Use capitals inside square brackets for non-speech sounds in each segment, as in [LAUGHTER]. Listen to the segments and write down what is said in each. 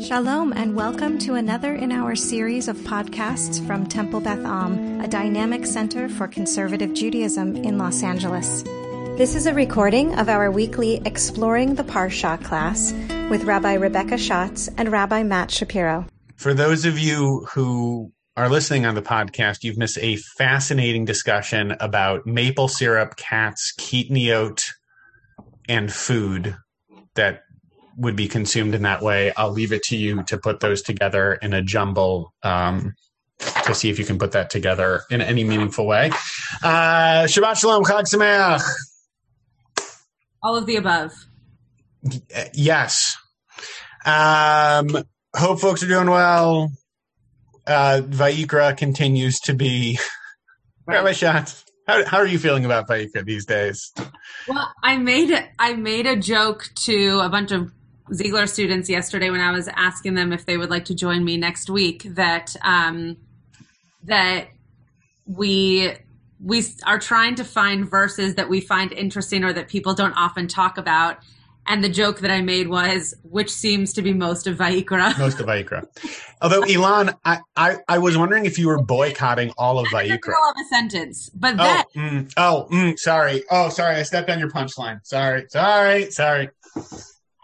Shalom, and welcome to another in our series of podcasts from Temple Beth Am, a dynamic center for conservative Judaism in Los Angeles. This is a recording of our weekly Exploring the Parsha class with Rabbi Rebecca Schatz and Rabbi Matt Shapiro. For those of you who are listening on the podcast, you've missed a fascinating discussion about maple syrup, cats, kitniot, and food that would be consumed in that way. I'll leave it to you to put those together in a jumble um, to see if you can put that together in any meaningful way. Uh, Shabbat Shalom, Chag Sameach. All of the above. Yes. Um, hope folks are doing well. Uh, Vayikra continues to be. [LAUGHS] Where are my shots? How, how are you feeling about Vayikra these days? Well, I made I made a joke to a bunch of Ziegler students yesterday when I was asking them if they would like to join me next week. That um, that we we are trying to find verses that we find interesting or that people don't often talk about. And the joke that I made was, which seems to be most of Vayikra. [LAUGHS] Most of Vayikra. Although, Elon, I, I, I, was wondering if you were boycotting all of Vayikra. All of a sentence. But oh, then. Mm, oh, mm, sorry. Oh, sorry. I stepped on your punchline. Sorry. Sorry. Sorry.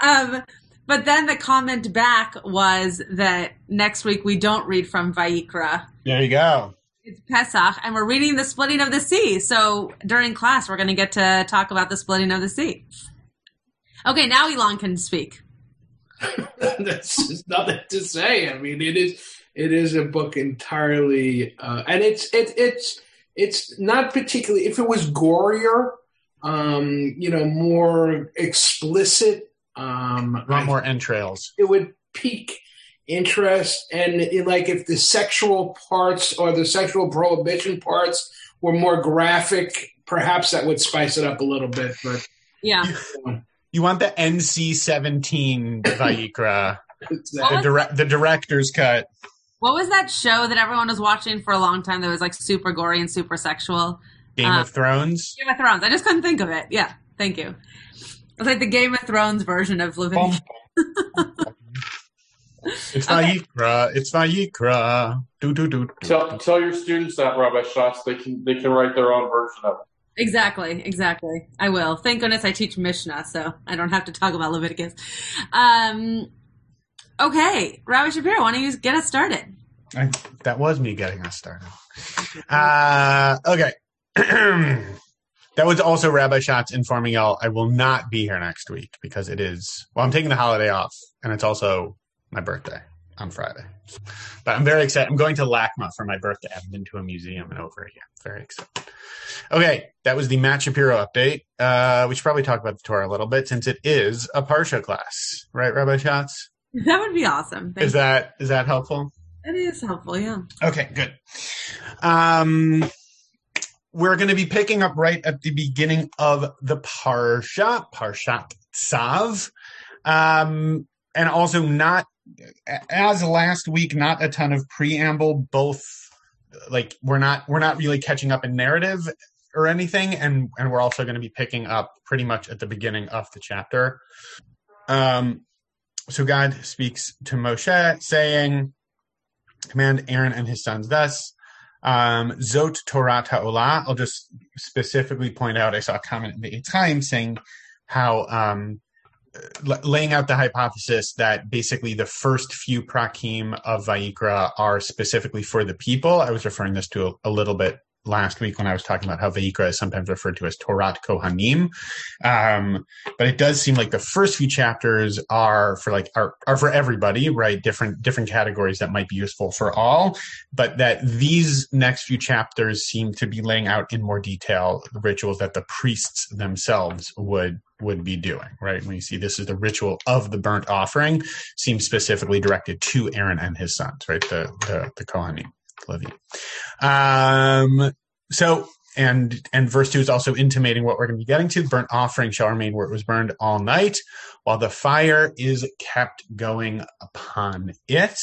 Um, but then the comment back was that next week we don't read from Vayikra. There you go. It's Pesach, and we're reading the splitting of the sea. So during class, we're going to get to talk about the splitting of the sea. Okay, now Elon can speak. [LAUGHS] That's just nothing to say. I mean, it is it is a book entirely, uh, and it's it, it's it's not particularly. If it was gorier, um, you know, more explicit, um, a lot more entrails, it would pique interest. And it, like if the sexual parts or the sexual prohibition parts were more graphic, perhaps that would spice it up a little bit. But yeah. You want the NC seventeen Vayikra, the, dire- the director's cut. What was that show that everyone was watching for a long time that was like super gory and super sexual? Game um, of Thrones. Game of Thrones. I just couldn't think of it. Yeah, thank you. It's like the Game of Thrones version of Leviticus. it's Vayikra. Okay. It's Vayikra. Do do do. Tell tell your students that Rabbi Schatz they can they can write their own version of it. Exactly, exactly. I will. Thank goodness I teach Mishnah, so I don't have to talk about Leviticus. Um, okay, Rabbi Shapiro, why don't you get us started? I, that was me getting us started. Uh, okay. [CLEARS THROAT] that was also Rabbi Schatz informing y'all I will not be here next week because it is, well, I'm taking the holiday off and it's also my birthday on Friday. But I'm very excited. I'm going to LACMA for my birthday. I've been to a museum and over here. Very excited. Okay, that was the Matt Shapiro update. Uh, we should probably talk about the Torah a little bit since it is a Parsha class, right, Rabbi Schatz? That would be awesome. Thank is you. that is that helpful? It is helpful, yeah. Okay, good. Um, we're going to be picking up right at the beginning of the Parsha, Parshat Tzav, um, and also not as last week, not a ton of preamble. Both like we're not we're not really catching up in narrative or anything, and and we're also going to be picking up pretty much at the beginning of the chapter. Um, so God speaks to Moshe, saying, "Command Aaron and his sons thus." Um, Zot Torah Ta'olah. I'll just specifically point out. I saw a comment in the time saying how um, laying out the hypothesis that basically the first few prakim of Vayikra are specifically for the people. I was referring this to a, a little bit last week when I was talking about how Vayikra is sometimes referred to as Torat Kohanim. Um, but it does seem like the first few chapters are for like are, are for everybody, right? Different different categories that might be useful for all, but that these next few chapters seem to be laying out in more detail the rituals that the priests themselves would would be doing, right? When you see this is the ritual of the burnt offering, seems specifically directed to Aaron and his sons, right? The the, the Kohanim. Levy. Um, so, and and verse two is also intimating what we're going to be getting to. Burnt offering shall remain where it was burned all night, while the fire is kept going upon it.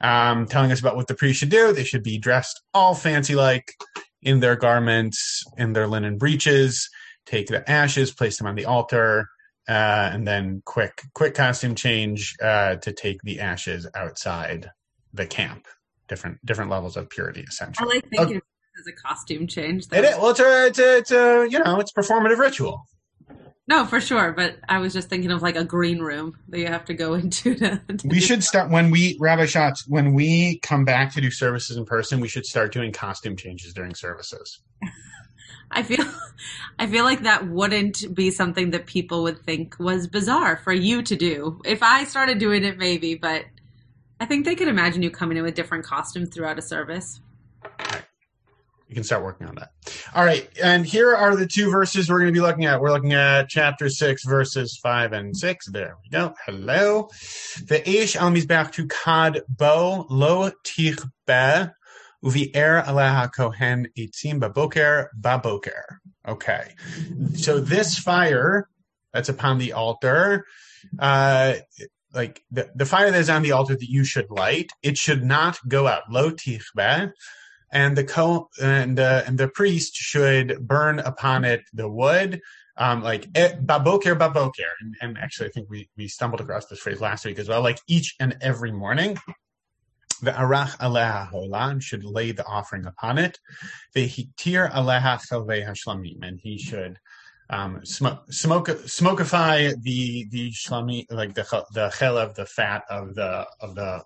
Um, telling us about what the priest should do. They should be dressed all fancy like in their garments, in their linen breeches. Take the ashes, place them on the altar, uh, and then quick quick costume change uh, to take the ashes outside the camp. Different different levels of purity, essentially. I like thinking oh. of it as a costume change. though. It is, well, it's a, it's a, it's a, you know, it's performative ritual. No, for sure. But I was just thinking of like a green room that you have to go [LAUGHS] into to. to We should start when we Rabbi Schatz when we come back to do services in person. We should start doing costume changes during services. [LAUGHS] I feel, [LAUGHS] I feel like that wouldn't be something that people would think was bizarre for you to do. If I started doing it, maybe, but I think they could imagine you coming in with different costumes throughout a service. You can start working on that. All right, and here are the two verses we're going to be looking at. We're looking at chapter six, verses five and six. There we go. Hello. The ish al mizbech to kad bo lo tichbe uvi'er aleha kohen itzim baboker baboker. Okay, so this fire that's upon the altar, uh, like the, the fire that is on the altar that you should light, it should not go out. Lo tichbe. And the co and uh, and the priest should burn upon it the wood. Um like baboker baboker and, and actually i think we we stumbled across this phrase last week as well. Like each and every morning the arach aleha holan should lay the offering upon it. The hitir aleha chalvei hashlamim and he should um, smoke, smoke, smokeify the the shlami like the the chelev, the fat of the of the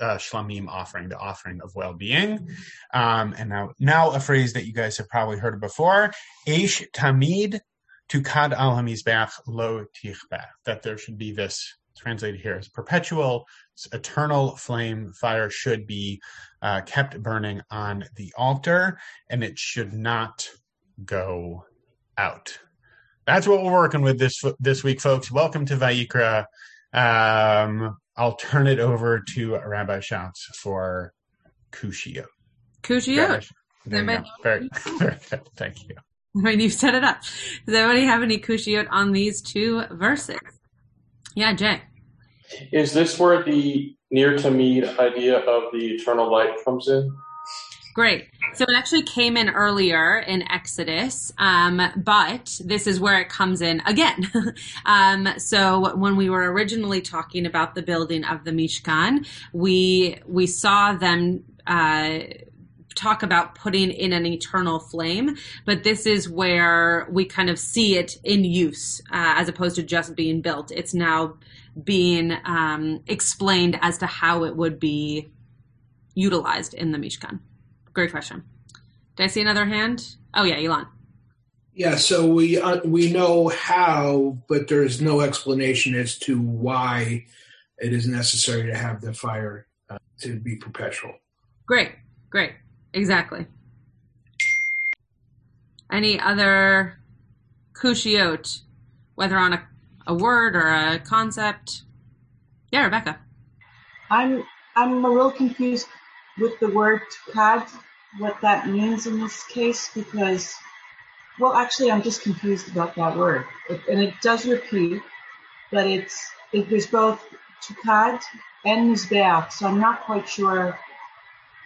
uh, shlamim offering, the offering of well being. Um, and now now a phrase that you guys have probably heard before: "Eish tamid to kad al hamizbach lo tichbah." That there should be this translated here as perpetual, eternal flame fire should be uh, kept burning on the altar, and it should not go out. That's what we're working with this this week, folks. Welcome to Vayikra. Um, I'll turn it over to Rabbi Schatz for Kushio. Kushiyot. There you. Very, [LAUGHS] very good. Thank you. I mean, you've set it up. Does anybody have any kushiyot on these two verses? Yeah, Jay. Is this where the ner tamid idea of the eternal light comes in? Great. So it actually came in earlier in Exodus, um, but this is where it comes in again. [LAUGHS] um, so when we were originally talking about the building of the Mishkan, we we saw them. Uh, talk about putting in an eternal flame, but this is where we kind of see it in use uh, as opposed to just being built. It's now being um, explained as to how it would be utilized in the Mishkan. Great question. Did I see another hand? Oh yeah, Elon. Yeah, so we uh, we know how, but there's no explanation as to why it is necessary to have the fire uh, to be perpetual. Great, great, exactly. Any other kushiot, whether on a, a word or a concept? Yeah, Rebecca. I'm I'm a little confused with the word tukad, what that means in this case, because well, actually, I'm just confused about that word, it, and it does repeat, but it's it, there's both tukad and mizbeach, so I'm not quite sure.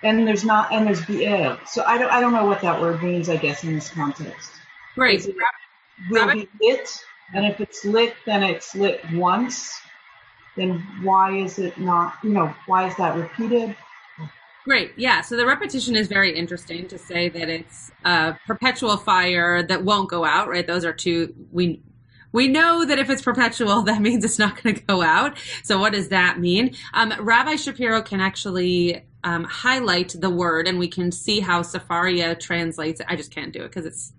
And there's not, and there's be'er, eh, so I don't I don't know what that word means. I guess in this context, right? It will be lit, and if it's lit, then it's lit once. Then why is it not? You know, why is that repeated? Great. Yeah. So the repetition is very interesting to say that it's a perpetual fire that won't go out, right? Those are two, we, we know that if it's perpetual, [LAUGHS] that means it's not going to go out. So what does that mean? Um, Rabbi Shapiro can actually um, highlight the word and we can see how Sefaria translates it. I just can't do it because it's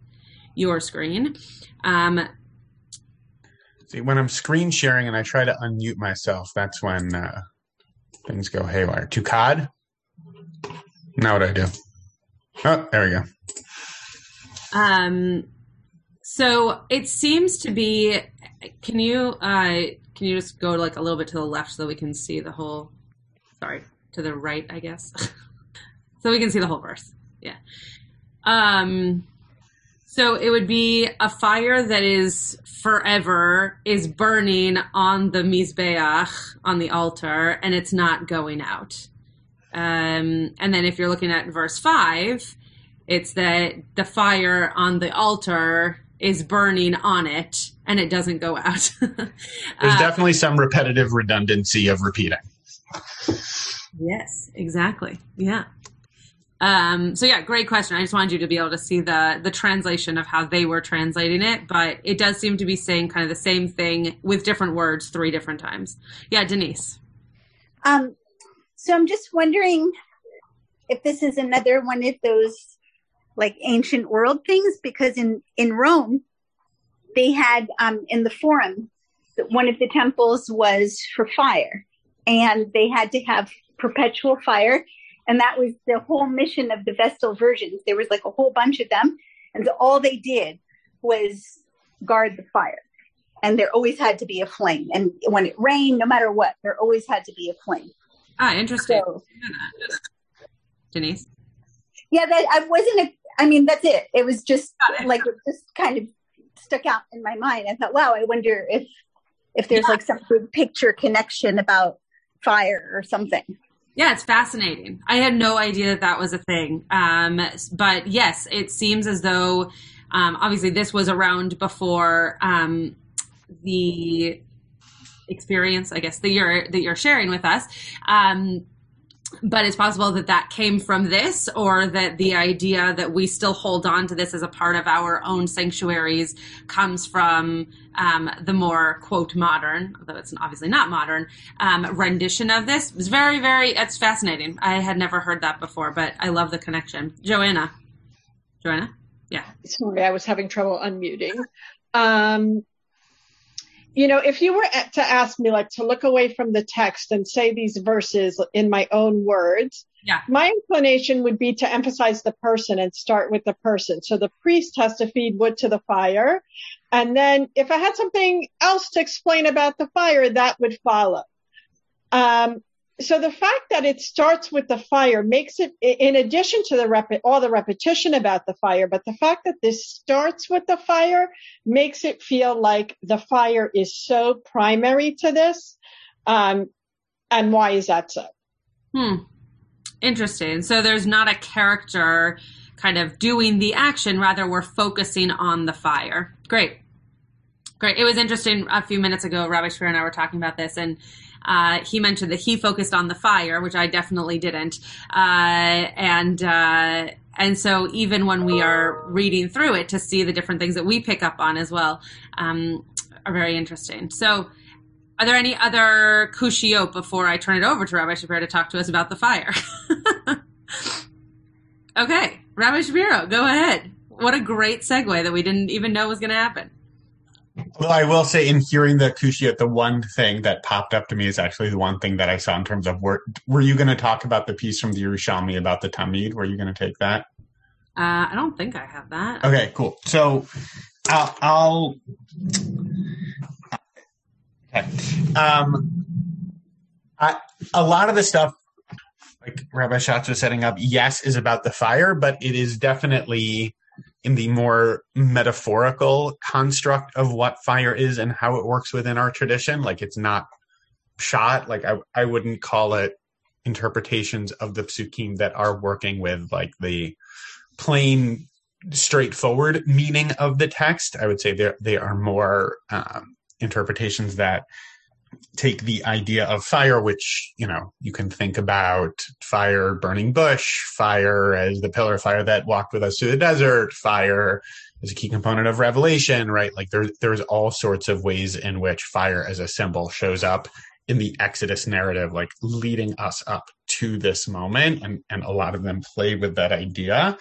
your screen. Um, See, when I'm screen sharing and I try to unmute myself, that's when uh, things go haywire. Tukad? Now what I do? Oh, there we go. Um, so it seems to be. Can you uh, can you just go like a little bit to the left so that we can see the whole? Sorry, to the right, I guess, [LAUGHS] so we can see the whole verse. Yeah. Um. So it would be a fire that is forever is burning on the mizbeach on the altar, and it's not going out. Um, and then if you're looking at verse five, it's that the fire on the altar is burning on it and it doesn't go out. [LAUGHS] There's Uh, definitely some repetitive redundancy of repeating. Yes, exactly. Yeah. Um, so yeah, great question. I just wanted you to be able to see the the translation of how they were translating it, but it does seem to be saying kind of the same thing with different words three different times. Yeah, Denise. Um, so I'm just wondering if this is another one of those like ancient world things, because in in Rome, they had um, in the Forum, one of the temples was for fire, and they had to have perpetual fire, and that was the whole mission of the Vestal Virgins. There was like a whole bunch of them, and so all they did was guard the fire. And there always had to be a flame. And when it rained, no matter what, there always had to be a flame. Ah, interesting. So, Denise. yeah, that I wasn't. A, I mean, that's it. It was just it. like it just kind of stuck out in my mind. I thought, wow, I wonder if if there's like some big picture connection about fire or something. Yeah, it's fascinating. I had no idea that that was a thing. Um, but yes, it seems as though um, obviously this was around before um, the experience, I guess, that you're that you're sharing with us. Um, but it's possible that that came from this, or that the idea that we still hold on to this as a part of our own sanctuaries comes from um, the more quote modern, although it's obviously not modern, um, rendition of this. It's very, very. It's fascinating. I had never heard that before, but I love the connection. Joanna, Joanna, yeah. Sorry, I was having trouble unmuting. Um, you know, if you were to ask me like to look away from the text and say these verses in my own words, Yeah. my inclination would be to emphasize the person and start with the person. So the priest has to feed wood to the fire. And then if I had something else to explain about the fire, that would follow. Um, so the fact that it starts with the fire makes it, in addition to the rep- all the repetition about the fire, but the fact that this starts with the fire makes it feel like the fire is so primary to this. Um, and why is that so? Hmm. Interesting. So there's not a character kind of doing the action, rather, we're focusing on the fire. Great. Great. It was interesting a few minutes ago, Rabbi Shapiro and I were talking about this, and uh, he mentioned that he focused on the fire, which I definitely didn't. Uh, and uh, and so even when we are reading through it to see the different things that we pick up on as well um, are very interesting. So are there any other kushiot before I turn it over to Rabbi Shapiro to talk to us about the fire? [LAUGHS] okay, Rabbi Shapiro, go ahead. What a great segue that we didn't even know was going to happen. Well, I will say, in hearing the Kushiyat, the one thing that popped up to me is actually the one thing that I saw in terms of were, were you going to talk about the piece from the Yerushalmi about the Tamid? Were you going to take that? Uh, I don't think I have that. Okay, cool. So I'll, I'll okay. Um, I, a lot of the stuff, like Rabbi Schatz was setting up, yes, is about the fire, but it is definitely in the more metaphorical construct of what fire is and how it works within our tradition. Like it's not pshat. Like I, I wouldn't call it interpretations of the psukim that are working with like the plain straightforward meaning of the text. I would say they they are more um, interpretations that take the idea of fire, which you know you can think about fire burning bush, fire as the pillar of fire that walked with us through the desert, fire as a key component of Revelation, right? Like there's there's all sorts of ways in which fire as a symbol shows up in the Exodus narrative, like leading us up to this moment, and and a lot of them play with that idea.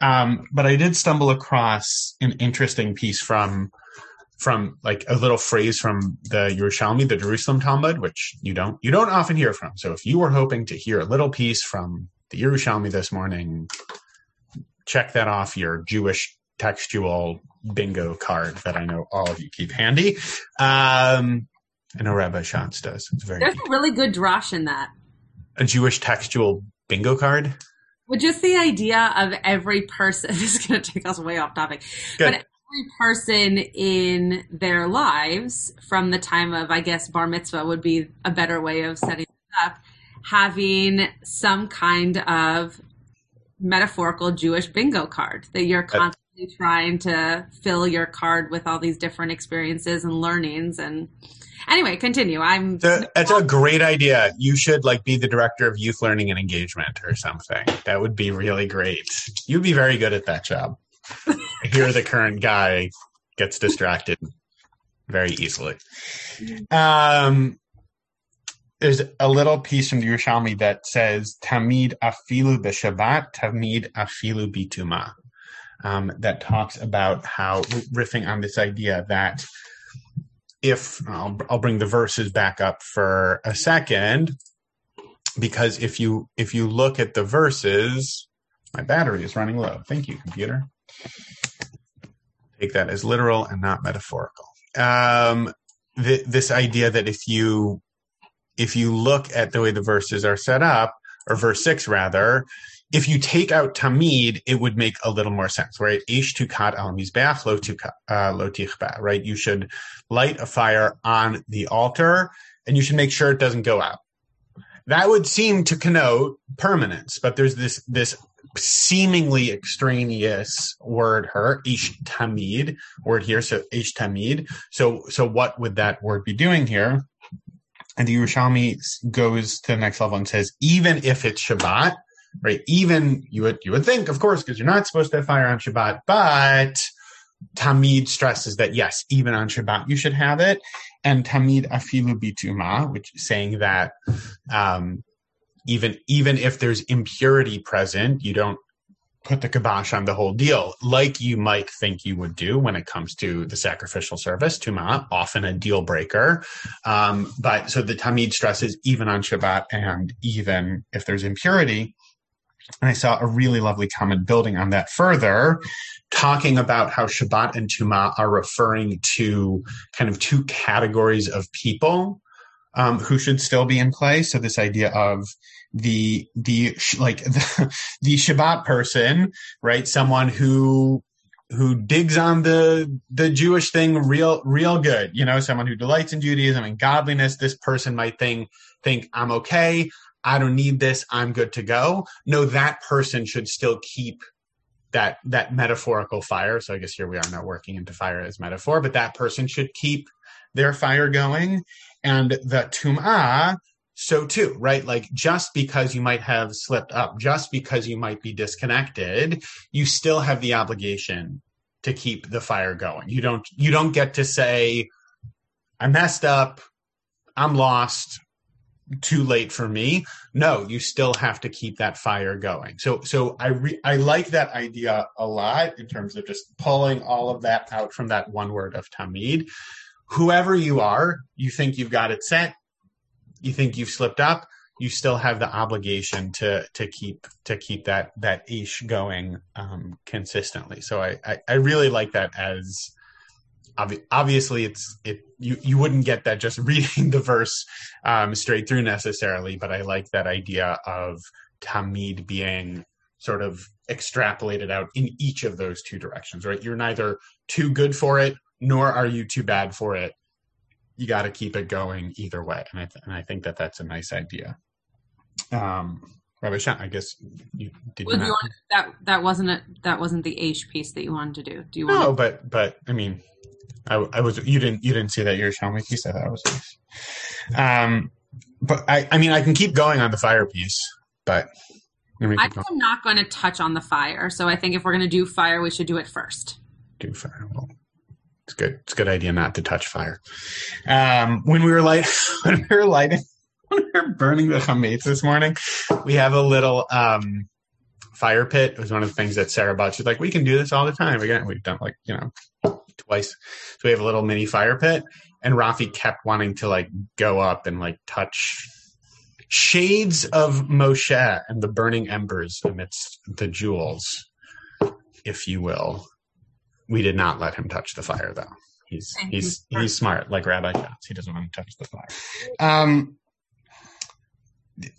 Um, but I did stumble across an interesting piece from from like a little phrase from the Yerushalmi, the Jerusalem Talmud, which you don't you don't often hear from. So if you were hoping to hear a little piece from the Yerushalmi this morning, check that off your Jewish textual bingo card that I know all of you keep handy. Um, I know Rabbi Schatz does. It's very There's a really good drash in that. a Jewish textual bingo card. But just the idea of every person, [LAUGHS] this is going to take us way off topic, Good. but every person in their lives from the time of, I guess, bar mitzvah would be a better way of setting it up, having some kind of metaphorical Jewish bingo card that you're constantly trying to fill your card with all these different experiences and learnings. And anyway, continue. I'm. That's a great idea. You should like be the director of youth learning and engagement or something. That would be really great. You'd be very good at that job. [LAUGHS] Here, the current guy gets distracted very easily. Um, there's a little piece from the Yerushalmi that says Tamid afilu b'Shabbat, Tamid afilu bituma, um, that talks about how riffing on this idea that if I'll, I'll bring the verses back up for a second, because if you if you look at the verses, my battery is running low. Thank you, computer. Take that as literal and not metaphorical. Um, th- this idea that if you if you look at the way the verses are set up, or verse six rather, if you take out tamid, it would make a little more sense, right? Ish tu kat al mizbeach lo tichba, right? You should light a fire on the altar, and you should make sure it doesn't go out. That would seem to connote permanence, but there's this this seemingly extraneous word her ish tamid word here so ish tamid. So so what would that word be doing here? And the Yerushalmi goes to the next level and says even if it's Shabbat right even you would you would think of course because you're not supposed to have fire on Shabbat but Tamid stresses that yes, even on Shabbat you should have it, and Tamid afilu bituma, which is saying that um, even even if there's impurity present, you don't put the kibosh on the whole deal, like you might think you would do when it comes to the sacrificial service, tuma, often a deal breaker. Um, but so the Tamid stresses even on Shabbat and even if there's impurity. And I saw a really lovely comment building on that further, talking about how Shabbat and Tuma are referring to kind of two categories of people um, who should still be in play. So this idea of the the like the, [LAUGHS] the Shabbat person, right? Someone who who digs on the the Jewish thing real real good, you know, someone who delights in Judaism and godliness. This person might think think I'm okay. I don't need this. I'm good to go. No, that person should still keep that that metaphorical fire. So I guess here we are now working into fire as metaphor, but that person should keep their fire going. And the tum'ah, so too, right? Like just because you might have slipped up, just because you might be disconnected, you still have the obligation to keep the fire going. You don't you don't get to say, I messed up, I'm lost, too late for me. No, you still have to keep that fire going. So, so I re- I like that idea a lot in terms of just pulling all of that out from that one word of tamid. Whoever you are, you think you've got it set, you think you've slipped up, you still have the obligation to to keep to keep that that ish going um, consistently. So I, I I really like that as obviously it's it you you wouldn't get that just [LAUGHS] reading the verse um, straight through necessarily but i like that idea of tamid being sort of extrapolated out in each of those two directions right you're neither too good for it nor are you too bad for it you got to keep it going either way and I, th- and I think that that's a nice idea um Rabbi Shan, I guess you did Well, you you not? want, that that wasn't a, that wasn't the H piece that you wanted to do. Do you want? No, but but I mean, I, I was you didn't you didn't see that you're showing me piece. I thought it was nice. Um, but I I mean I can keep going on the fire piece, but I think I'm not going to touch on the fire. So I think if we're going to do fire, we should do it first. do fire. Well, it's good. It's a good idea not to touch fire. Um, when we were light, [LAUGHS] when we were lighting, [LAUGHS] when we were burning the chametz this morning, we have a little um, fire pit. It was one of the things that Sarah bought. She's like, "We can do this all the time." Again, we've done like you know twice. So we have a little mini fire pit, and Rafi kept wanting to like go up and like touch shades of Moshe and the burning embers amidst the jewels, if you will we did not let him touch the fire though he's Thank he's you. he's smart like rabbi Katz. he doesn't want to touch the fire um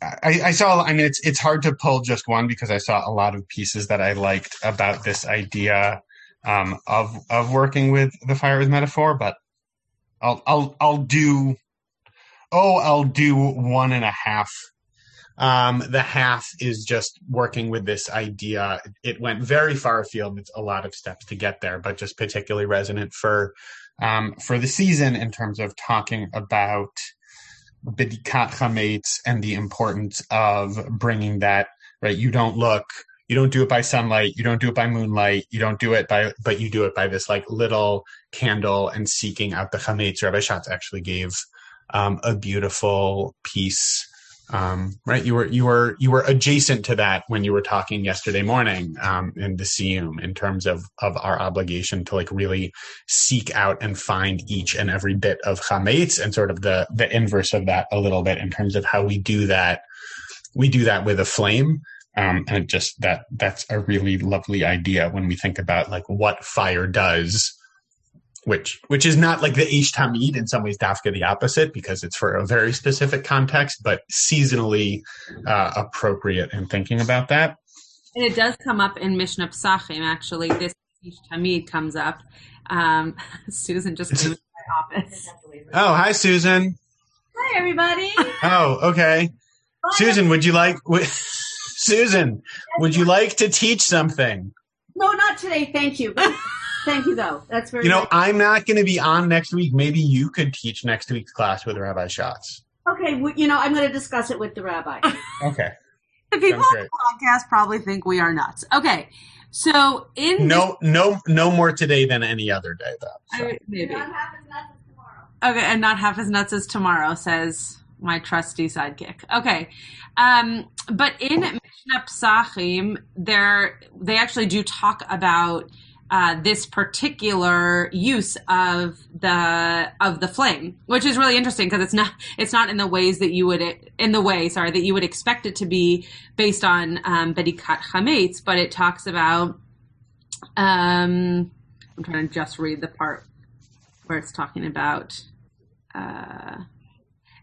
I, I saw i mean it's it's hard to pull just one because i saw a lot of pieces that i liked about this idea um of of working with the fire as metaphor but i'll i'll i'll do oh i'll do one and a half Um, the half is just working with this idea. It went very far afield. It's a lot of steps to get there, but just particularly resonant for um, for the season in terms of talking about bidikat chametz and the importance of bringing that right. You don't look. You don't do it by sunlight. You don't do it by moonlight. You don't do it by, but you do it by this like little candle and seeking out the chametz. Rabbi Schatz actually gave um, a beautiful piece um, right? You were you were you were adjacent to that when you were talking yesterday morning um, in the Siyum in terms of of our obligation to like really seek out and find each and every bit of chametz and sort of the the inverse of that a little bit in terms of how we do that. We do that with a flame. Um, and just that that's a really lovely idea when we think about like what fire does which which is not like the Ish Tamid in some ways Dafka the opposite because it's for a very specific context, but seasonally uh, appropriate in thinking about that. And it does come up in Mishnah Psachim. Actually, this Ish Tamid comes up. Um, [LAUGHS] Susan just came to my office. Oh, hi, Susan. Hi, everybody. Oh, okay. Bye. Susan, would you like? W- [LAUGHS] Susan, would you like to teach something? No, not today. Thank you. [LAUGHS] Thank you, though. That's very. You know, nice. I'm not going to be on next week. Maybe you could teach next week's class with Rabbi Schatz. Okay, well, you know, I'm going to discuss it with the rabbi. [LAUGHS] Okay. The people on the podcast probably think we are nuts. Okay, so in no, this- no, no more today than any other day, though. So. I, maybe. Okay, and not half as nuts as tomorrow, says my trusty sidekick. Okay, um, but in Mishnah Psachim, there they actually do talk about uh, this particular use of the of the flame, which is really interesting because it's not it's not in the ways that you would in the way sorry that you would expect it to be based on um, bedikat chametz, but it talks about. Um, I'm trying to just read the part where it's talking about. Uh,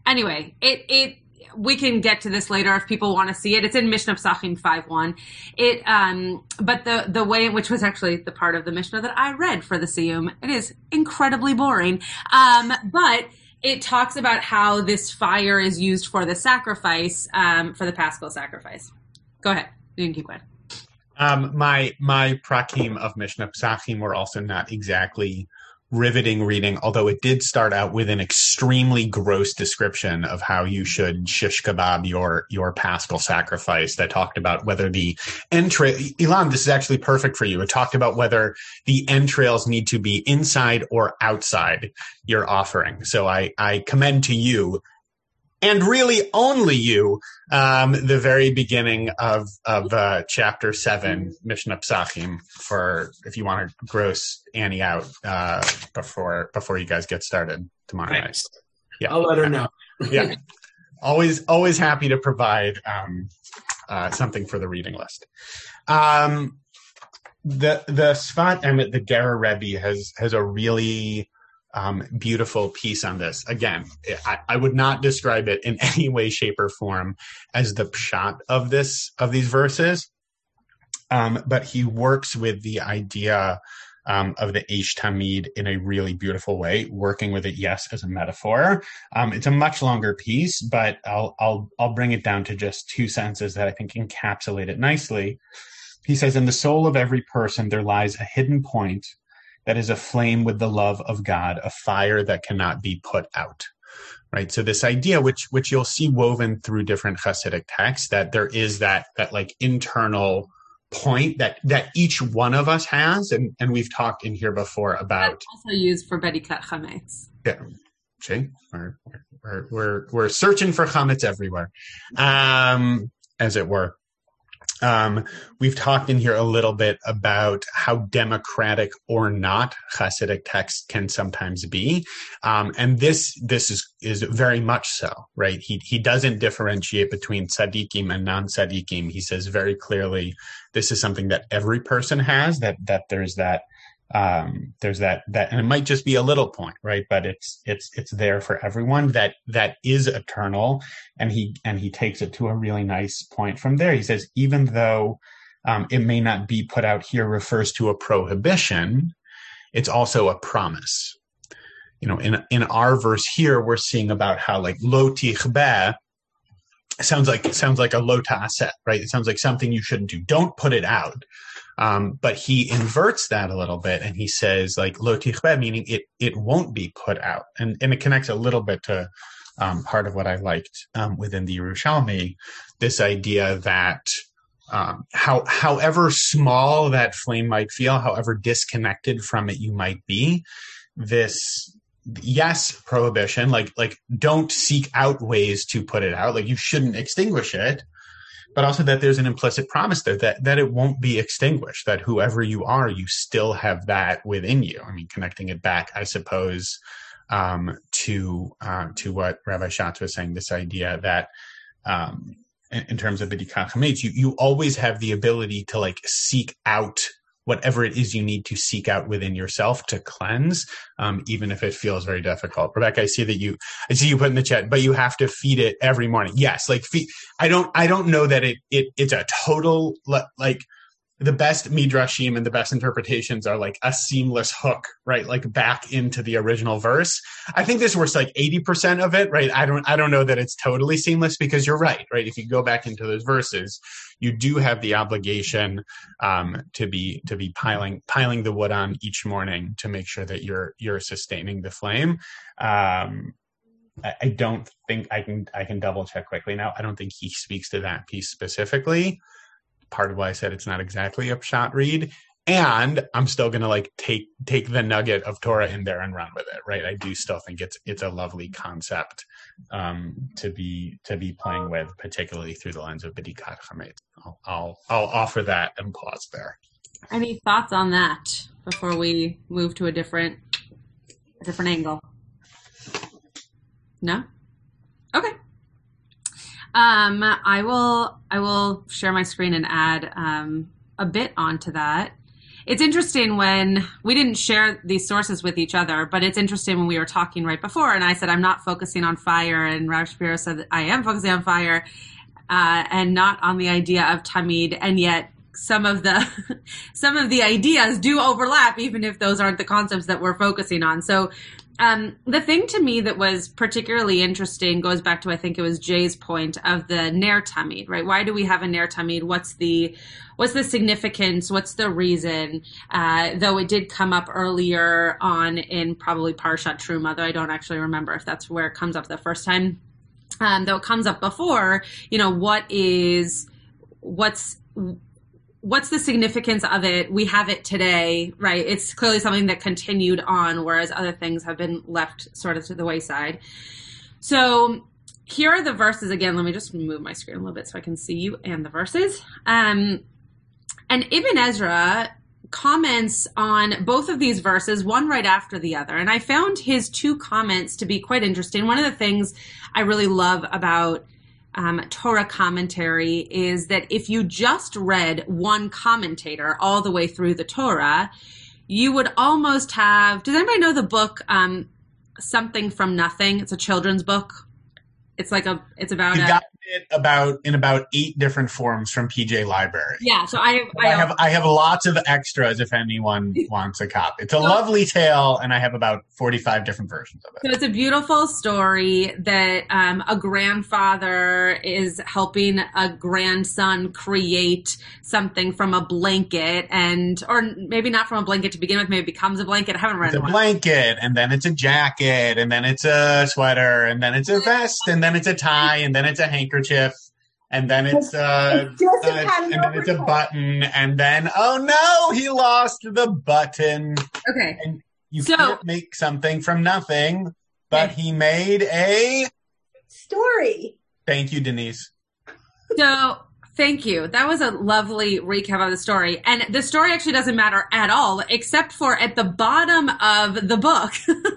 anyway, it it we can get to this later if people want to see it. It's in Mishnah Psachim 5.1. It, um, but the, the way in which was actually the part of the Mishnah that I read for the Siyum, it is incredibly boring. Um, but it talks about how this fire is used for the sacrifice, um, for the Paschal sacrifice. Go ahead. You can keep going. Um, my, my prakim of Mishnah Psachim were also not exactly riveting reading, although it did start out with an extremely gross description of how you should shish kebab your your paschal sacrifice that talked about whether the entrail Ilan, this is actually perfect for you. It talked about whether the entrails need to be inside or outside your offering. So I, I commend to you and really only you, um, the very beginning of of uh, chapter seven, Mishnah Psachim, for if you want to gross Annie out uh, before before you guys get started tomorrow Thanks. night. Yeah, I'll let her know. [LAUGHS] yeah, always always happy to provide um, uh, something for the reading list. Um, the the Sfat Emet, the Gerrer Rebbe has has a really um, beautiful piece on this. Again, I, I, would not describe it in [LAUGHS] any way, shape, or form as the pshat of this of these verses, um, but he works with the idea um, of the Eish Tamid in a really beautiful way, working with it, yes, as a metaphor. Um, it's a much longer piece, but I'll I'll I'll bring it down to just two sentences that I think encapsulate it nicely. He says, "In the soul of every person there lies a hidden point." That is aflame with the love of God, a fire that cannot be put out. Right. So this idea, which which you'll see woven through different Hasidic texts, that there is that that like internal point that that each one of us has, and and we've talked in here before about That's also used for bedikat chametz. Yeah. See, we're, we're we're we're searching for chametz everywhere, um, as it were. Um, we've talked in here a little bit about how democratic or not Hasidic texts can sometimes be, um, and this this is is very much so, right? He he doesn't differentiate between tzaddikim and non tzaddikim. He says very clearly, this is something that every person has. That that there's that um, there's that that and it might just be a little point right but it's it's it's there for everyone that that is eternal and he and he takes it to a really nice point from there he says even though um, it may not be put out here refers to a prohibition it's also a promise you know in in our verse here we're seeing about how like lo tichbeh sounds like sounds like a lo ta'aseh, right? It sounds like something you shouldn't do. Don't put it out. Um, but he inverts that a little bit and he says like lo tichbe, meaning it it won't be put out, and and it connects a little bit to um, part of what I liked um, within the Yerushalmi, this idea that um, how however small that flame might feel, however disconnected from it you might be, this yes prohibition like like don't seek out ways to put it out. Like you shouldn't extinguish it but also that there's an implicit promise there that that it won't be extinguished that whoever you are you still have that within you. I mean connecting it back i suppose um, to uh, to what rabbi Schatz was saying this idea that um, in, in, terms of the Chametz, you you always have the ability to like seek out whatever it is you need to seek out within yourself to cleanse, um, even if it feels very difficult. Rebecca, I see that you, I see you put in the chat, but you have to feed it every morning. Yes, like feed. I don't, I don't know that it, it, it's a total like the best midrashim and the best interpretations are like a seamless hook, right? Like back into the original verse. I think this works like 80% of it, right? I don't, I don't know that it's totally seamless because you're right, right? If you go back into those verses, you do have the obligation, um, to be, to be piling, piling the wood on each morning to make sure that you're, you're sustaining the flame. Um, I don't think I can I can double check quickly now. I don't think he speaks to that piece specifically part of why I said it's not exactly a pshat read. And I'm still gonna like take take the nugget of Torah in there and run with it, right? I do still think it's it's a lovely concept um, to be to be playing with, particularly through the lens of Bedikat Chametz. I'll, I'll I'll offer that and pause there. Any thoughts on that before we move to a different a different angle? No. Um, I will I will share my screen and add um, a bit onto that. It's interesting when we didn't share these sources with each other, but it's interesting when we were talking right before, and I said I'm not focusing on fire, and Rav Shapiro said I am focusing on fire, uh, and not on the idea of tamid, and yet some of the [LAUGHS] some of the ideas do overlap, even if those aren't the concepts that we're focusing on. So um, the thing to me that was particularly interesting goes back to I think it was Jay's point of the Tamid, right? Why do we have a Tamid? What's the what's the significance? What's the reason? Uh, though it did come up earlier on in probably Parshat Truma, though I don't actually remember if that's where it comes up the first time. Um, though it comes up before, you know, what is what's what's the significance of it? We have it today, right? It's clearly something that continued on, whereas other things have been left sort of to the wayside. So here are the verses again. Let me just move my screen a little bit so I can see you and the verses. Um, and Ibn Ezra comments on both of these verses, one right after the other. And I found his two comments to be quite interesting. One of the things I really love about um, Torah commentary is that if you just read one commentator all the way through the Torah, you would almost have. Does anybody know the book um, Something from Nothing? It's a children's book. It's like a. It's about. You a, got it about in about eight different forms from PJ Library. Yeah, so I, I, I have I have lots of extras if anyone [LAUGHS] wants a copy. It's a so, lovely tale, and I have about forty five different versions of it. So it's a beautiful story that um, a grandfather is helping a grandson create something from a blanket, and or maybe not from a blanket to begin with, maybe it becomes a blanket. I haven't read it's a blanket, and then it's a jacket, and then it's a sweater, and then it's a vest, and then it's a tie, and then it's a handkerchief handkerchief, and then it's uh, uh and then it's a button, and then oh no, he lost the button. Okay, and you so, can't make something from nothing, but okay. he made a story. Thank you, Denise. So Thank you. That was a lovely recap of the story. And the story actually doesn't matter at all, except for at the bottom of the book,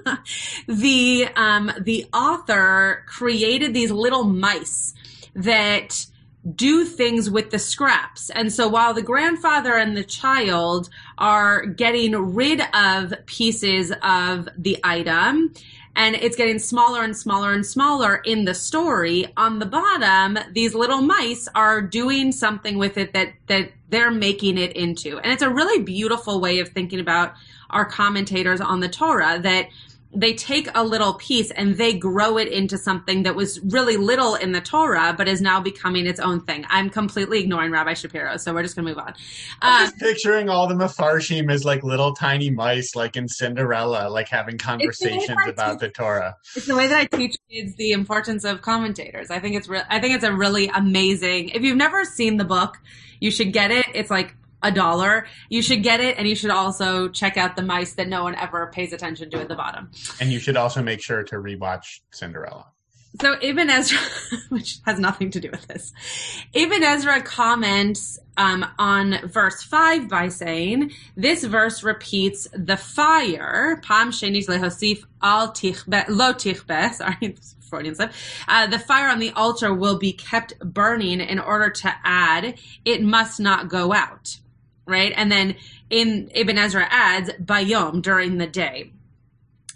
[LAUGHS] the, um, the author created these little mice that do things with the scraps. And so while the grandfather and the child are getting rid of pieces of the item, and it's getting smaller and smaller and smaller in the story, on the bottom, these little mice are doing something with it that, that they're making it into. And it's a really beautiful way of thinking about our commentators on the Torah that they take a little piece and they grow it into something that was really little in the Torah, but is now becoming its own thing. I'm completely ignoring Rabbi Shapiro, so we're just to move on. I'm Um, just picturing all the Mefarshim as like little tiny mice, like in Cinderella, like having conversations I about the Torah. it's the way that I teach kids the importance of commentators. I think it's re- I think it's a really amazing. If you've never seen the book, you should get it. It's like a dollar. You should get it, and you should also check out the mice that no one ever pays attention to at the bottom. And you should also make sure to rewatch Cinderella. So Ibn Ezra, [LAUGHS] which has nothing to do with this, Ibn Ezra comments um, on verse five by saying, "This verse repeats the fire. Pam shenis lehosif al tichbe lo tichbe. [LAUGHS] Sorry, Freudian slip. Uh, the fire on the altar will be kept burning in order to add. It must not go out." Right, and then in Ibn Ezra adds bayom during the day.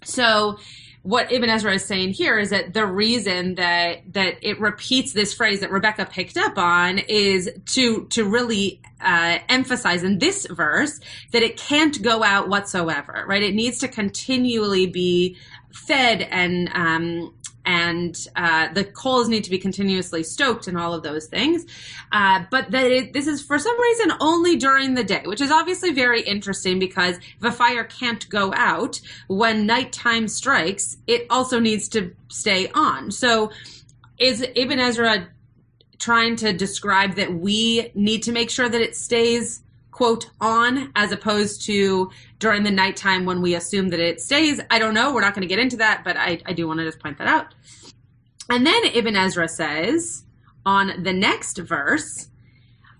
So what Ibn Ezra is saying here is that the reason that that it repeats this phrase that Rebecca picked up on is to to really uh, emphasize in this verse that it can't go out whatsoever, right? It needs to continually be fed and um, and uh, the coals need to be continuously stoked and all of those things. Uh, but that this is for some reason only during the day, which is obviously very interesting because if a fire can't go out when nighttime strikes, it also needs to stay on. So is Ibn Ezra trying to describe that we need to make sure that it stays quote on as opposed to during the nighttime when we assume that it stays. I don't know. We're not going to get into that, but I, I do want to just point that out. And then Ibn Ezra says on the next verse,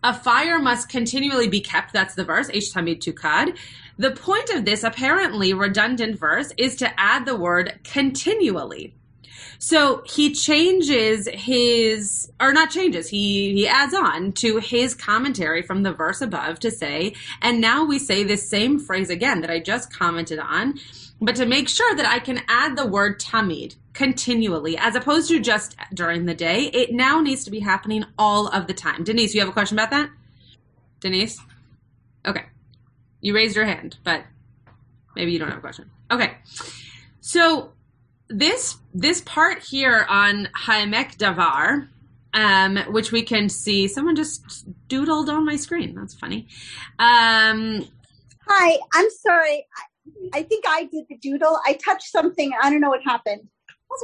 a fire must continually be kept. That's the verse, Ish Tamid Tukad. The point of this apparently redundant verse is to add the word continually. So he changes his, or not changes, he, he adds on to his commentary from the verse above to say, and now we say this same phrase again that I just commented on, but to make sure that I can add the word tamid continually as opposed to just during the day, it now needs to be happening all of the time. Denise, you have a question about that? Denise? Okay. You raised your hand, but maybe you don't have a question. Okay. So this this part here on Haemek Davar, um, which we can see, someone just doodled on my screen. That's funny. Um, Hi, I'm sorry. I, I think I did the doodle. I touched something. I don't know what happened.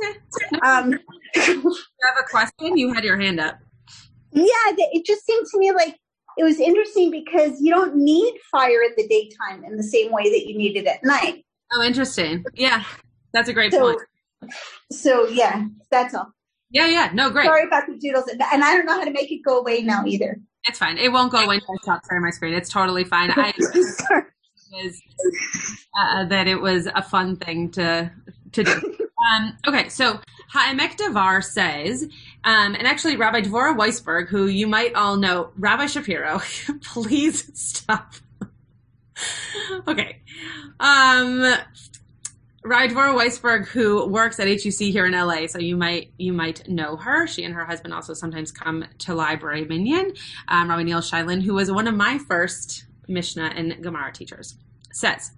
okay. Um, [LAUGHS] you have a question? You had your hand up. yeah, it just seemed to me like it was interesting because you don't need fire in the daytime in the same way that you need it at night. Oh, interesting. Yeah, that's a great So, point. So yeah, that's all. Yeah, yeah. No, great. Sorry about the doodles, and I don't know how to make it go away now either. It's fine. It won't go away until I stop sharing my screen. It's totally fine. I [LAUGHS] was uh, that it was a fun thing to to do. [LAUGHS] Um, okay, so Haemek Davar says, um, and actually Rabbi Dvorah Weisberg, who you might all know, Rabbi Shapiro, [LAUGHS] please stop. okay. Um, Rabbi Dvorah Weisberg, who works at HUC here in LA, so you might you might know her. She and her husband also sometimes come to Library Minyan. Um, Rabbi Neil Shilin, who was one of my first Mishnah and Gemara teachers, says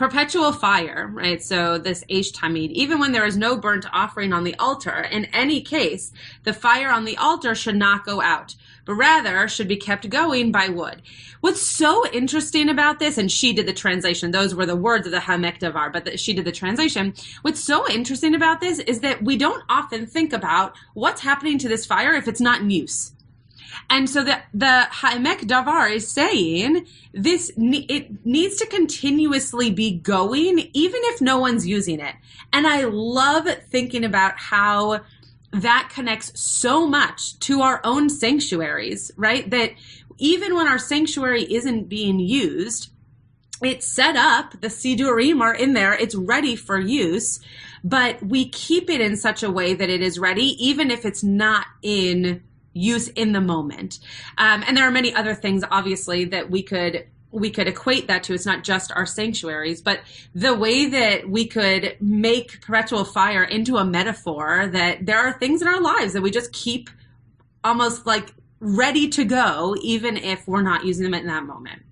perpetual fire, right? So this Eish Tamid, even when there is no burnt offering on the altar, in any case, the fire on the altar should not go out, but rather should be kept going by wood. What's so interesting about this, and she did the translation, those were the words of the Haemek Davar, but the, she did the translation. What's so interesting about this is that we don't often think about what's happening to this fire if it's not in use. And so the the Haemek Davar is saying this it needs to continuously be going even if no one's using it. And I love thinking about how that connects so much to our own sanctuaries, right? That even when our sanctuary isn't being used, it's set up, the Sidurim are in there, it's ready for use, but we keep it in such a way that it is ready, even if it's not in use in the moment. Um, and there are many other things, obviously, that we could we could equate that to. It's not just our sanctuaries, but the way that we could make perpetual fire into a metaphor that there are things in our lives that we just keep almost like ready to go, even if we're not using them in that moment.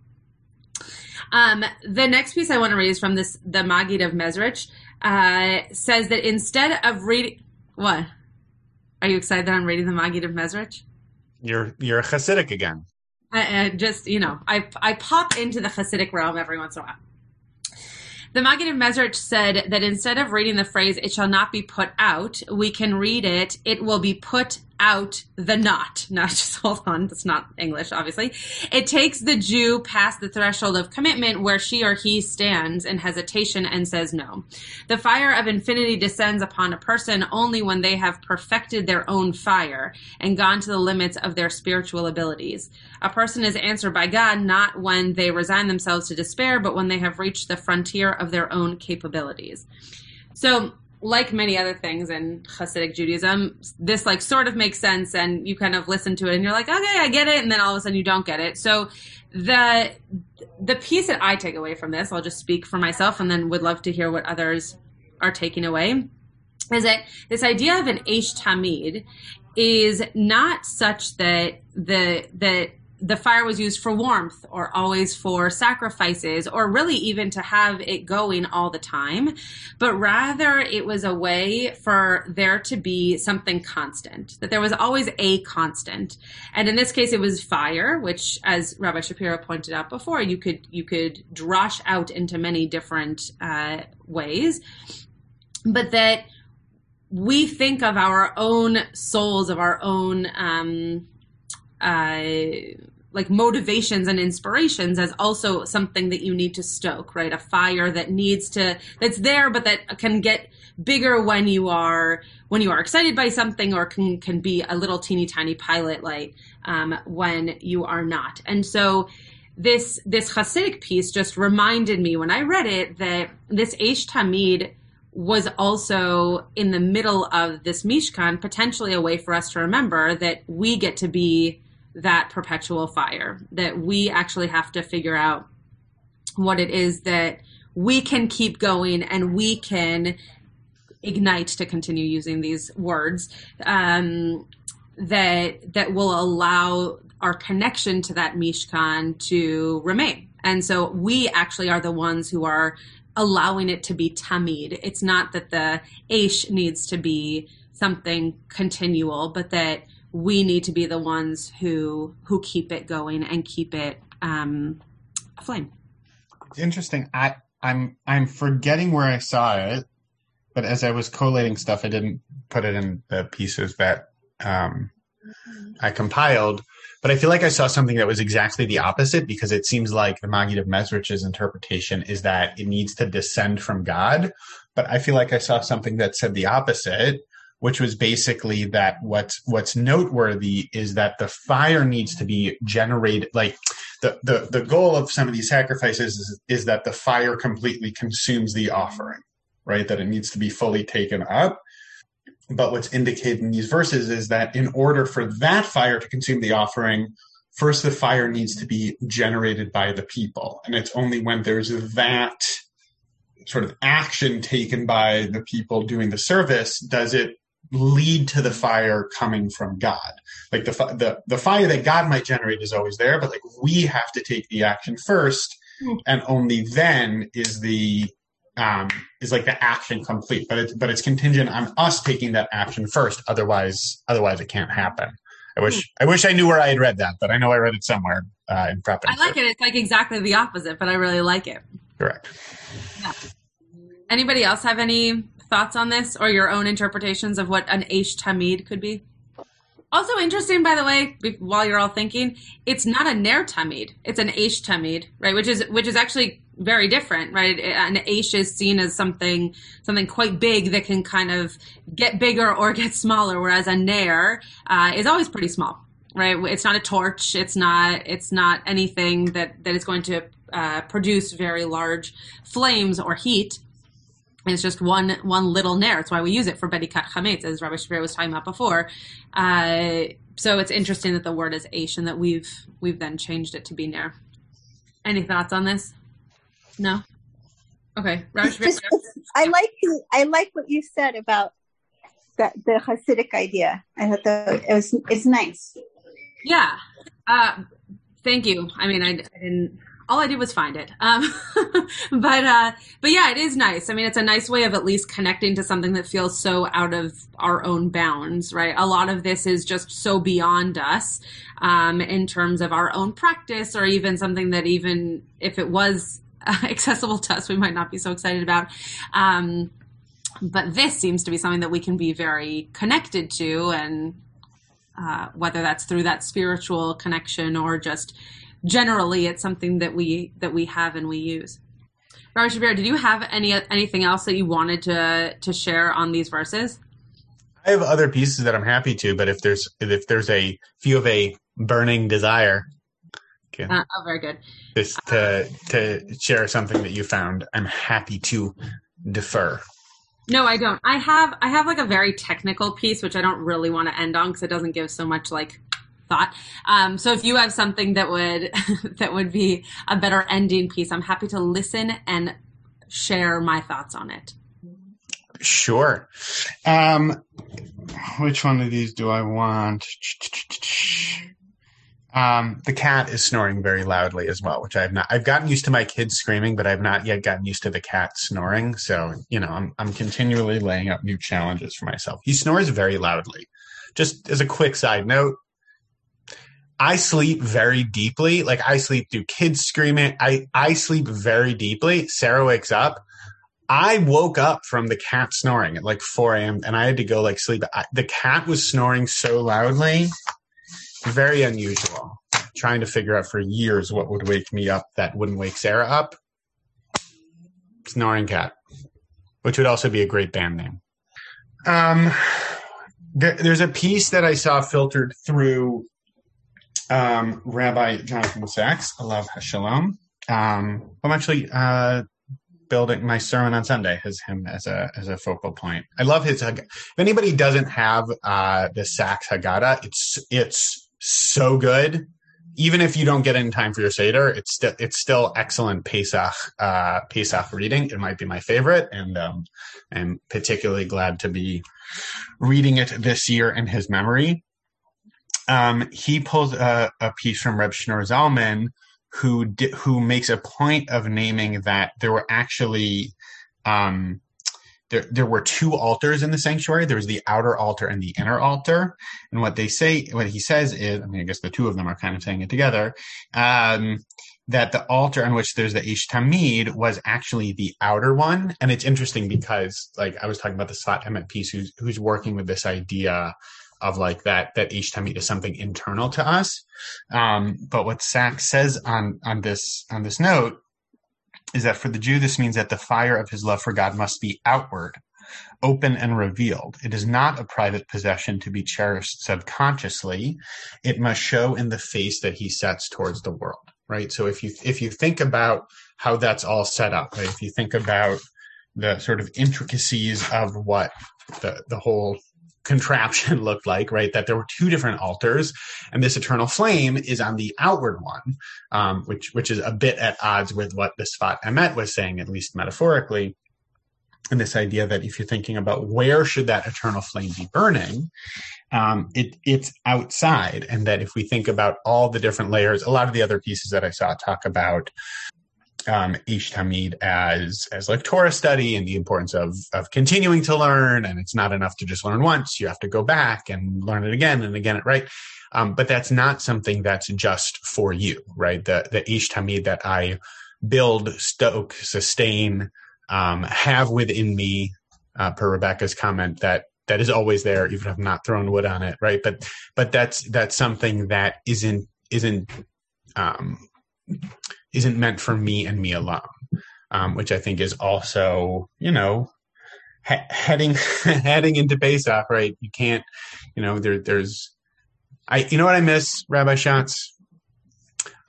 Um, the next piece I want to read is from this the Magid of Mezrich. Uh, says that instead of reading, what? Are you excited that I'm reading the Magid of Mezrich? You're you're a Hasidic again. I, I just you know I I pop into the Hasidic realm every once in a while. The Maggid of Mezrich said that instead of reading the phrase "it shall not be put out," we can read it "it will be put out the knot. [LAUGHS] Not just hold on, that's not English, obviously. It takes the Jew past the threshold of commitment where she or he stands in hesitation and says no. The fire of infinity descends upon a person only when they have perfected their own fire and gone to the limits of their spiritual abilities. A person is answered by God not when they resign themselves to despair, but when they have reached the frontier of their own capabilities. So, like many other things in Hasidic Judaism, this like sort of makes sense, and you kind of listen to it, and you're like, okay, I get it, and then all of a sudden you don't get it. So, the the piece that I take away from this, I'll just speak for myself, and then would love to hear what others are taking away. Is that this idea of an Aish Tamid is not such that the that the fire was used for warmth or always for sacrifices or really even to have it going all the time, but rather it was a way for there to be something constant, that there was always a constant. And in this case, it was fire, which as Rabbi Shapiro pointed out before, you could, you could drosh out into many different uh, ways, but that we think of our own souls, of our own, um, uh, like motivations and inspirations as also something that you need to stoke, right? A fire that needs to, that's there, but that can get bigger when you are, when you are excited by something or can, can be a little teeny tiny pilot light, um, when you are not. And so, this, this Hasidic piece just reminded me when I read it that this Aish Tamid was also in the middle of this Mishkan, potentially a way for us to remember that we get to be that perpetual fire, that we actually have to figure out what it is that we can keep going and we can ignite to continue using these words um, that that will allow our connection to that mishkan to remain. And so we actually are the ones who are allowing it to be tamid it's not that the aish needs to be something continual but that we need to be the ones who who keep it going and keep it um, aflame. It's interesting. I I'm I'm forgetting where I saw it, but as I was collating stuff, I didn't put it in the pieces that um, I compiled. But I feel like I saw something that was exactly the opposite because it seems like the Maggid of Mezrich's interpretation is that it needs to descend from God. But I feel like I saw something that said the opposite, which was basically that what's what's noteworthy is that the fire needs to be generated like the, the, the goal of some of these sacrifices is, is that the fire completely consumes the offering, right? That it needs to be fully taken up. But what's indicated in these verses is that in order for that fire to consume the offering, first the fire needs to be generated by the people. And it's only when there's that sort of action taken by the people doing the service does it lead to the fire coming from God. Like the the the fire that God might generate is always there, but like we have to take the action first, mm. and only then is the um, is like the action complete. But it's but it's contingent on us taking that action first. Otherwise, otherwise it can't happen. I wish mm. I wish I knew where I had read that, but I know I read it somewhere uh, in prepping. I like it. It's like exactly the opposite, but I really like it. Correct. Yeah. Anybody else have any thoughts on this or your own interpretations of what an Aish Tamid could be? Also interesting, by the way, while you're all thinking, it's not a Ner Tamid; it's an Aish Tamid, right? Which is which is actually very different, right? An Aish is seen as something something quite big that can kind of get bigger or get smaller, whereas a Ner uh, is always pretty small, right? It's not a torch. It's not it's not anything that that is going to uh, produce very large flames or heat. It's just one one little ner. That's why we use it for bedikat chametz, as Rabbi Shapiro was talking about before. Uh, so it's interesting that the word is aish and that we've we've then changed it to be ner. Any thoughts on this? No. Okay, Rabbi Just, I like the, I like what you said about the, the Hasidic idea. I thought that it was it's nice. Yeah. Uh, thank you. I mean, I, I didn't all I did was find it. Um, [LAUGHS] but uh, but yeah, it is nice. I mean, it's a nice way of at least connecting to something that feels so out of our own bounds, right? A lot of this is just so beyond us um, in terms of our own practice, or even something that even if it was [LAUGHS] accessible to us, we might not be so excited about. Um, but this seems to be something that we can be very connected to, and uh, whether that's through that spiritual connection or just generally it's something that we that we have and we use. Rabbi Shapiro, did you have any anything else that you wanted to to share on these verses? I have other pieces that I'm happy to, but if there's if there's a if you have a burning desire, okay. uh, oh, very good. Just to to share something that you found, I'm happy to defer. No, I don't. I have I have like a very technical piece which I don't really want to end on because it doesn't give so much like thought. Um, so if you have something that would [LAUGHS] that would be a better ending piece, I'm happy to listen and share my thoughts on it. Sure. Um, which one of these do I want? Um, the cat is snoring very loudly as well, which I have not. I've gotten used to my kids screaming, but I've not yet gotten used to the cat snoring. So you know, I'm I'm continually laying out new challenges for myself. He snores very loudly. Just as a quick side note, I sleep very deeply. Like I sleep through kids screaming. I I sleep very deeply. Sarah wakes up. I woke up from the cat snoring at like 4 a.m. and I had to go like sleep. I, the cat was snoring so loudly very unusual. Trying to figure out for years what would wake me up that wouldn't wake Sarah up. Snoring Cat, which would also be a great band name. Um, there, there's a piece that I saw filtered through um, Rabbi Jonathan Sacks, alav hashalom. Um, I'm actually uh, building my sermon on Sunday has him as a as a focal point. I love his. If anybody doesn't have uh, the Sacks Haggadah, it's it's so good. Even if you don't get in time for your Seder, it's still it's still excellent Pesach uh, Pesach reading. It might be my favorite, and um, I'm particularly glad to be reading it this year in his memory. Um, he pulls a, a, piece from Reb Shneur Zalman, who di- who makes a point of naming that there were actually um, there, there were two altars in the sanctuary. There was the outer altar and the inner altar. And what they say, what he says is, I mean, I guess the two of them are kind of saying it together, um, that the altar on which there's the Ish Tamid was actually the outer one. And it's interesting because, like, I was talking about the Sfat Emet piece who's, who's working with this idea of like that, that Ish Tamid is something internal to us. Um, but what Sacks says on, on this, on this note is that for the Jew, this means that the fire of his love for God must be outward, open and revealed. It is not a private possession to be cherished subconsciously. It must show in the face that he sets towards the world, right? So if you, if you think about how that's all set up, right? If you think about the sort of intricacies of what the, the whole contraption [LAUGHS] looked like, right? That there were two different altars, and this eternal flame is on the outward one, um, which which is a bit at odds with what the Sfat Emet was saying, at least metaphorically. And this idea that if you're thinking about where should that eternal flame be burning, um, it, it's outside, and that if we think about all the different layers, a lot of the other pieces that I saw talk about um, Ish Tamid as as like Torah study and the importance of of continuing to learn, and it's not enough to just learn once. You have to go back and learn it again and again. Right, um, but that's not something that's just for you, right? The the Ish Tamid that I build, stoke, sustain, um, have within me, uh, per Rebecca's comment that that is always there, even if I've not thrown wood on it, right? But but that's that's something that isn't isn't um, isn't meant for me and me alone, um, which I think is also, you know, he- heading [LAUGHS] heading into Pesach, right? You can't, you know, there there's, I you know what I miss, Rabbi Schatz?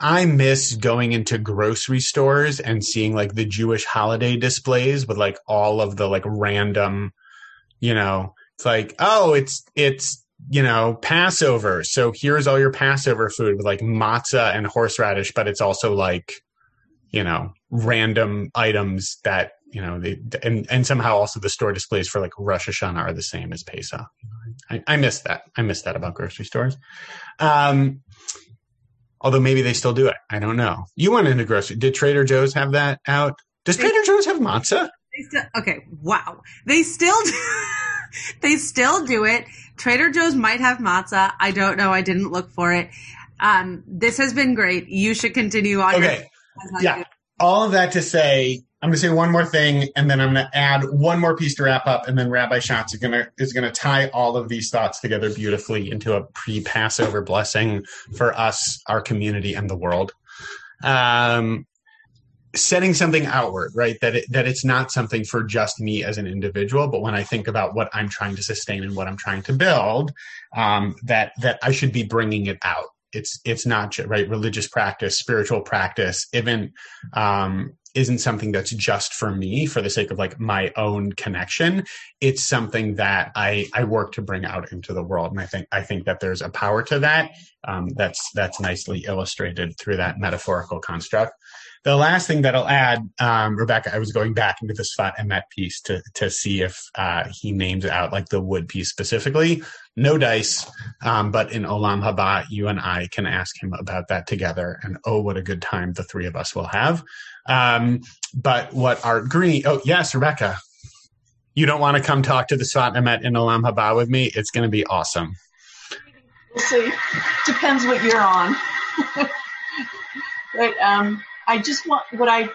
I miss going into grocery stores and seeing like the Jewish holiday displays with like all of the like random, you know, it's like, oh, it's it's you know, Passover. So here's all your Passover food with like matzah and horseradish, but it's also like, you know, random items that, you know, they, and, and somehow also the store displays for like Rosh Hashanah are the same as Pesach. I, I miss that. I miss that about grocery stores. Um, Although maybe they still do it. I don't know. You went into grocery. Did Trader Joe's have that out? Does Trader Joe's have matzah? They still, okay, wow. They still do, [LAUGHS] they still do it. Trader Joe's might have matzah. I don't know. I didn't look for it. Um, this has been great. You should continue on. Okay. Yeah. All of that to say, I'm going to say one more thing, and then I'm going to add one more piece to wrap up, and then Rabbi Schatz is going to is going to tie all of these thoughts together beautifully into a pre-Passover blessing for us, our community, and the world. Um, setting something outward, right? That it, that it's not something for just me as an individual, but when I think about what I'm trying to sustain and what I'm trying to build, um, that that I should be bringing it out. It's it's not right. Religious practice, spiritual practice, even um, isn't something that's just for me for the sake of like my own connection. It's something that I I work to bring out into the world, and I think I think that there's a power to that. Um, that's that's nicely illustrated through that metaphorical construct. The last thing that I'll add, um, Rebecca, I was going back into the Sfat Emet piece to to see if uh, he names out like the wood piece specifically. No dice, um, but in Olam Haba, you and I can ask him about that together. And oh, what a good time the three of us will have. Um, but what Art Green? Oh, yes, Rebecca. You don't want to come talk to the Sfat Emet in Olam Haba with me? It's going to be awesome. We'll see. Depends what you're on. [LAUGHS] but um, I just want what I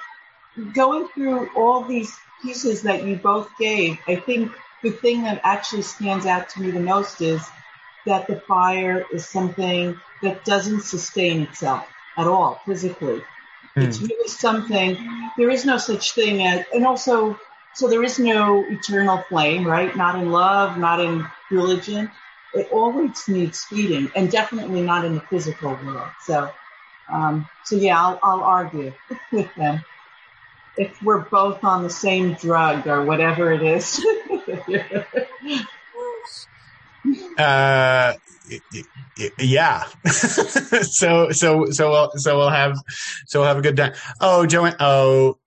going through all these pieces that you both gave. I think the thing that actually stands out to me the most is that the fire is something that doesn't sustain itself at all physically. Hmm. It's really something. There is no such thing as, and also, so there is no eternal flame, right? Not in love, not in religion. It always needs feeding, and definitely not in the physical world. So, um, so yeah, I'll, I'll argue with them if we're both on the same drug or whatever it is. [LAUGHS] Uh, yeah. [LAUGHS] so so so we'll so we'll have so we'll have a good time. Oh, Joanne. Oh,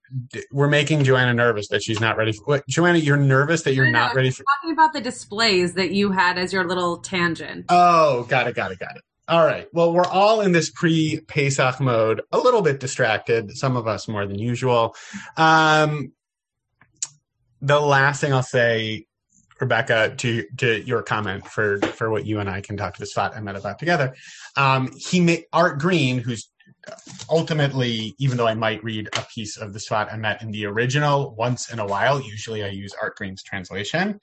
we're making Joanna nervous that she's not ready. For, what, Joanna, you're nervous that you're No, no, not I'm ready for. Talking about the displays that you had as your little tangent. Oh, got it, got it, got it. All right. Well, we're all in this pre Pesach mode, a little bit distracted, some of us more than usual. Um, the last thing I'll say, Rebecca, to, to your comment for, for what you and I can talk to the Sfat Emet about together. Um, he made Art Green, who's ultimately, even though I might read a piece of the Sfat Emet in the original once in a while, usually I use Art Green's translation.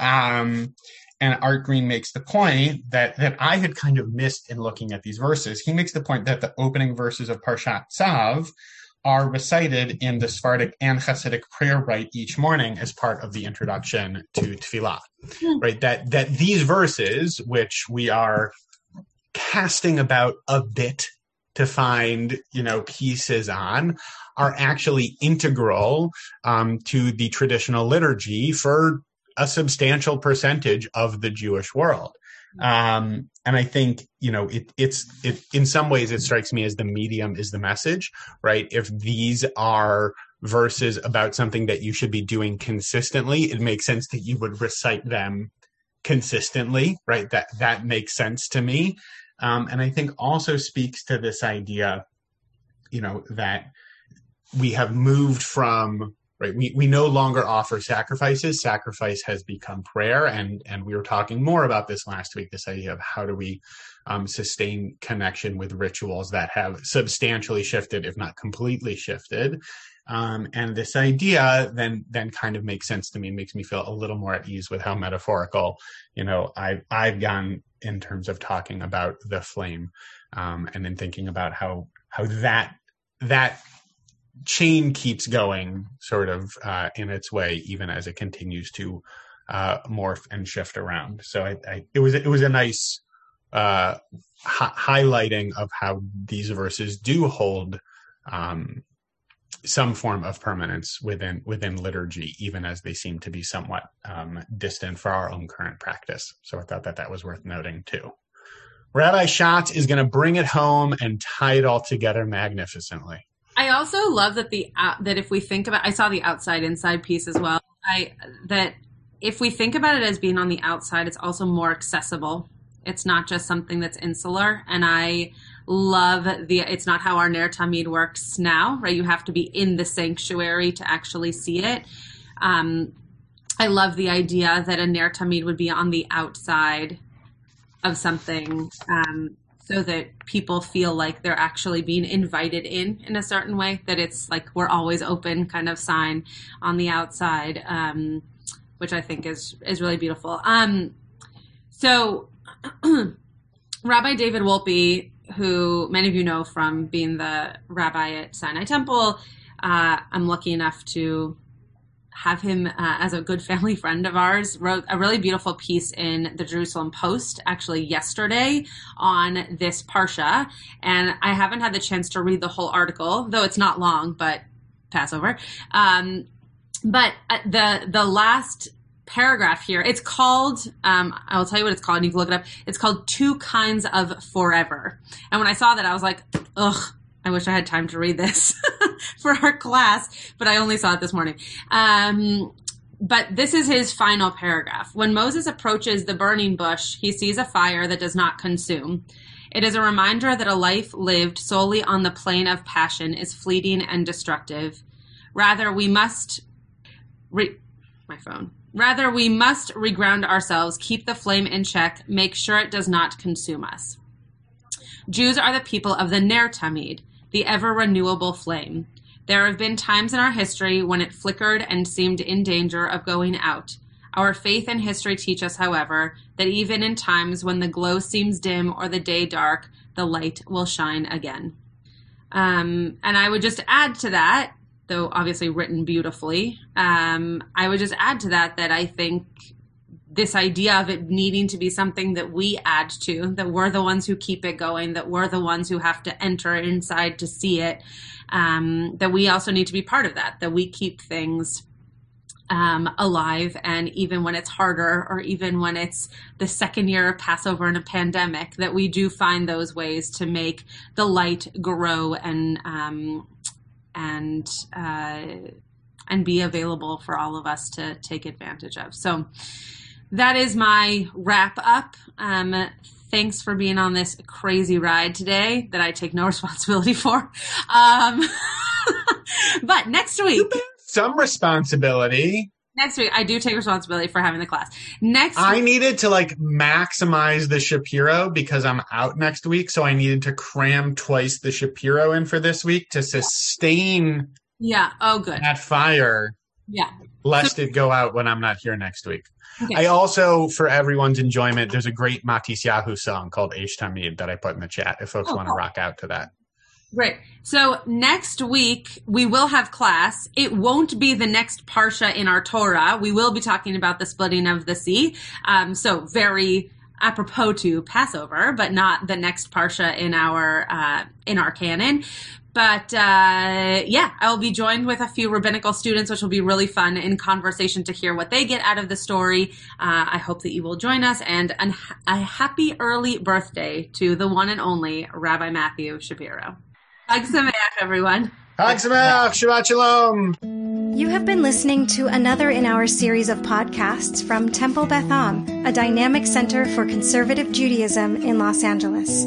Um, and Art Green makes the point that that I had kind of missed in looking at these verses. He makes the point that the opening verses of Parshat Tzav are recited in the Sephardic and Hasidic prayer rite each morning as part of the introduction to Tefillah. Right? That that these verses, which we are casting about a bit to find, you know, pieces on, are actually integral um, to the traditional liturgy for a substantial percentage of the Jewish world. Um, and I think, you know, it, it's, it, in some ways, it strikes me as the medium is the message, right? If these are verses about something that you should be doing consistently, it makes sense that you would recite them consistently, right? That, that makes sense to me. Um, and I think also speaks to this idea, you know, that we have moved from right? We, we no longer offer sacrifices. Sacrifice has become prayer. And and we were talking more about this last week this idea of how do we um, sustain connection with rituals that have substantially shifted if not completely shifted. Um, and this idea then then kind of makes sense to me. Makes me feel a little more at ease with how metaphorical you know i've i've gone in terms of talking about the flame um, and then thinking about how how that that chain keeps going sort of uh, in its way, even as it continues to uh, morph and shift around. So I, I, it was it was a nice uh, hi- highlighting of how these verses do hold um, some form of permanence within within liturgy, even as they seem to be somewhat um, distant for our own current practice. So I thought that that was worth noting too. Rabbi Schatz is going to bring it home and tie it all together magnificently. I also love that the out that if we think about I saw the outside inside piece as well. I that if we think about it as being on the outside, it's also more accessible. It's not just something that's insular. And I love the, it's not how our Ner Tamid works now, right? You have to be in the sanctuary to actually see it. Um, I love the idea that a Ner Tamid would be on the outside of something um, so that people feel like they're actually being invited in in a certain way, that it's like we're always open kind of sign on the outside, um, which I think is, is really beautiful. Um, so, [CLEARS THROAT] Rabbi David Wolpe, who many of you know from being the rabbi at Sinai Temple, uh, I'm lucky enough to have him uh, as a good family [LAUGHS] friend of ours wrote a really beautiful piece in the jerusalem post actually yesterday on this parsha. And i haven't had the chance to read the whole article though it's not long but passover. Um, but uh, the the last paragraph here it's called um, i'll tell you what it's called you can look it up. It's called two kinds of forever. And when i saw that i was like ugh I wish I had time to read this [LAUGHS] for our class, but I only saw it this morning. Um, but this is his final paragraph. When Moses approaches the burning bush, he sees a fire that does not consume. It is a reminder that a life lived solely on the plane of passion is fleeting and destructive. Rather, we must re- my phone. Rather, we must reground ourselves, keep the flame in check, make sure it does not consume us. Jews are the people of the Ner Tamid, the ever renewable flame. There have been times in our history when it flickered and seemed in danger of going out. Our faith and history teach us, however, that even in times when the glow seems dim or the day dark, the light will shine again. Um, and I would just add to that, though obviously written beautifully, um, I would just add to that that I think this idea of it needing to be something that we add to, that we're the ones who keep it going, that we're the ones who have to enter inside to see it, um, that we also need to be part of that, that we keep things um, alive. And even when it's harder, or even when it's the second year of Passover in a pandemic, that we do find those ways to make the light grow and, um, and, uh, and be available for all of us to take advantage of. So, that is my wrap up. Um, thanks for being on this crazy ride today that I take no [LAUGHS] responsibility for. Um, [LAUGHS] but next week, some responsibility. Next week, I do take responsibility for having the class. Next, I week, needed to like maximize the Shapiro because I'm out next week, so I needed to cram twice the Shapiro in for this week to sustain yeah. Oh, good. that fire, Yeah. Lest it go out when I'm not here next week. Okay. I also, for everyone's enjoyment, there's a great Matisyahu song called Eish Tamid that I put in the chat if folks Oh, want to cool. rock out to that. Great. So next week we will have class. It won't be the next parsha in our Torah. We will be talking about the splitting of the sea. Um, so very apropos to Passover, but not the next parsha in our uh, in our canon. But uh, yeah, I will be joined with a few rabbinical students, which will be really fun in conversation to hear what they get out of the story. Uh, I hope that you will join us, and an, a happy early birthday to the one and only Rabbi Matthew Shapiro. Chag Sameach, everyone. Chag Sameach, Shabbat Shalom. You have been listening to another in our series of podcasts from Temple Beth Am, a dynamic center for conservative Judaism in Los Angeles.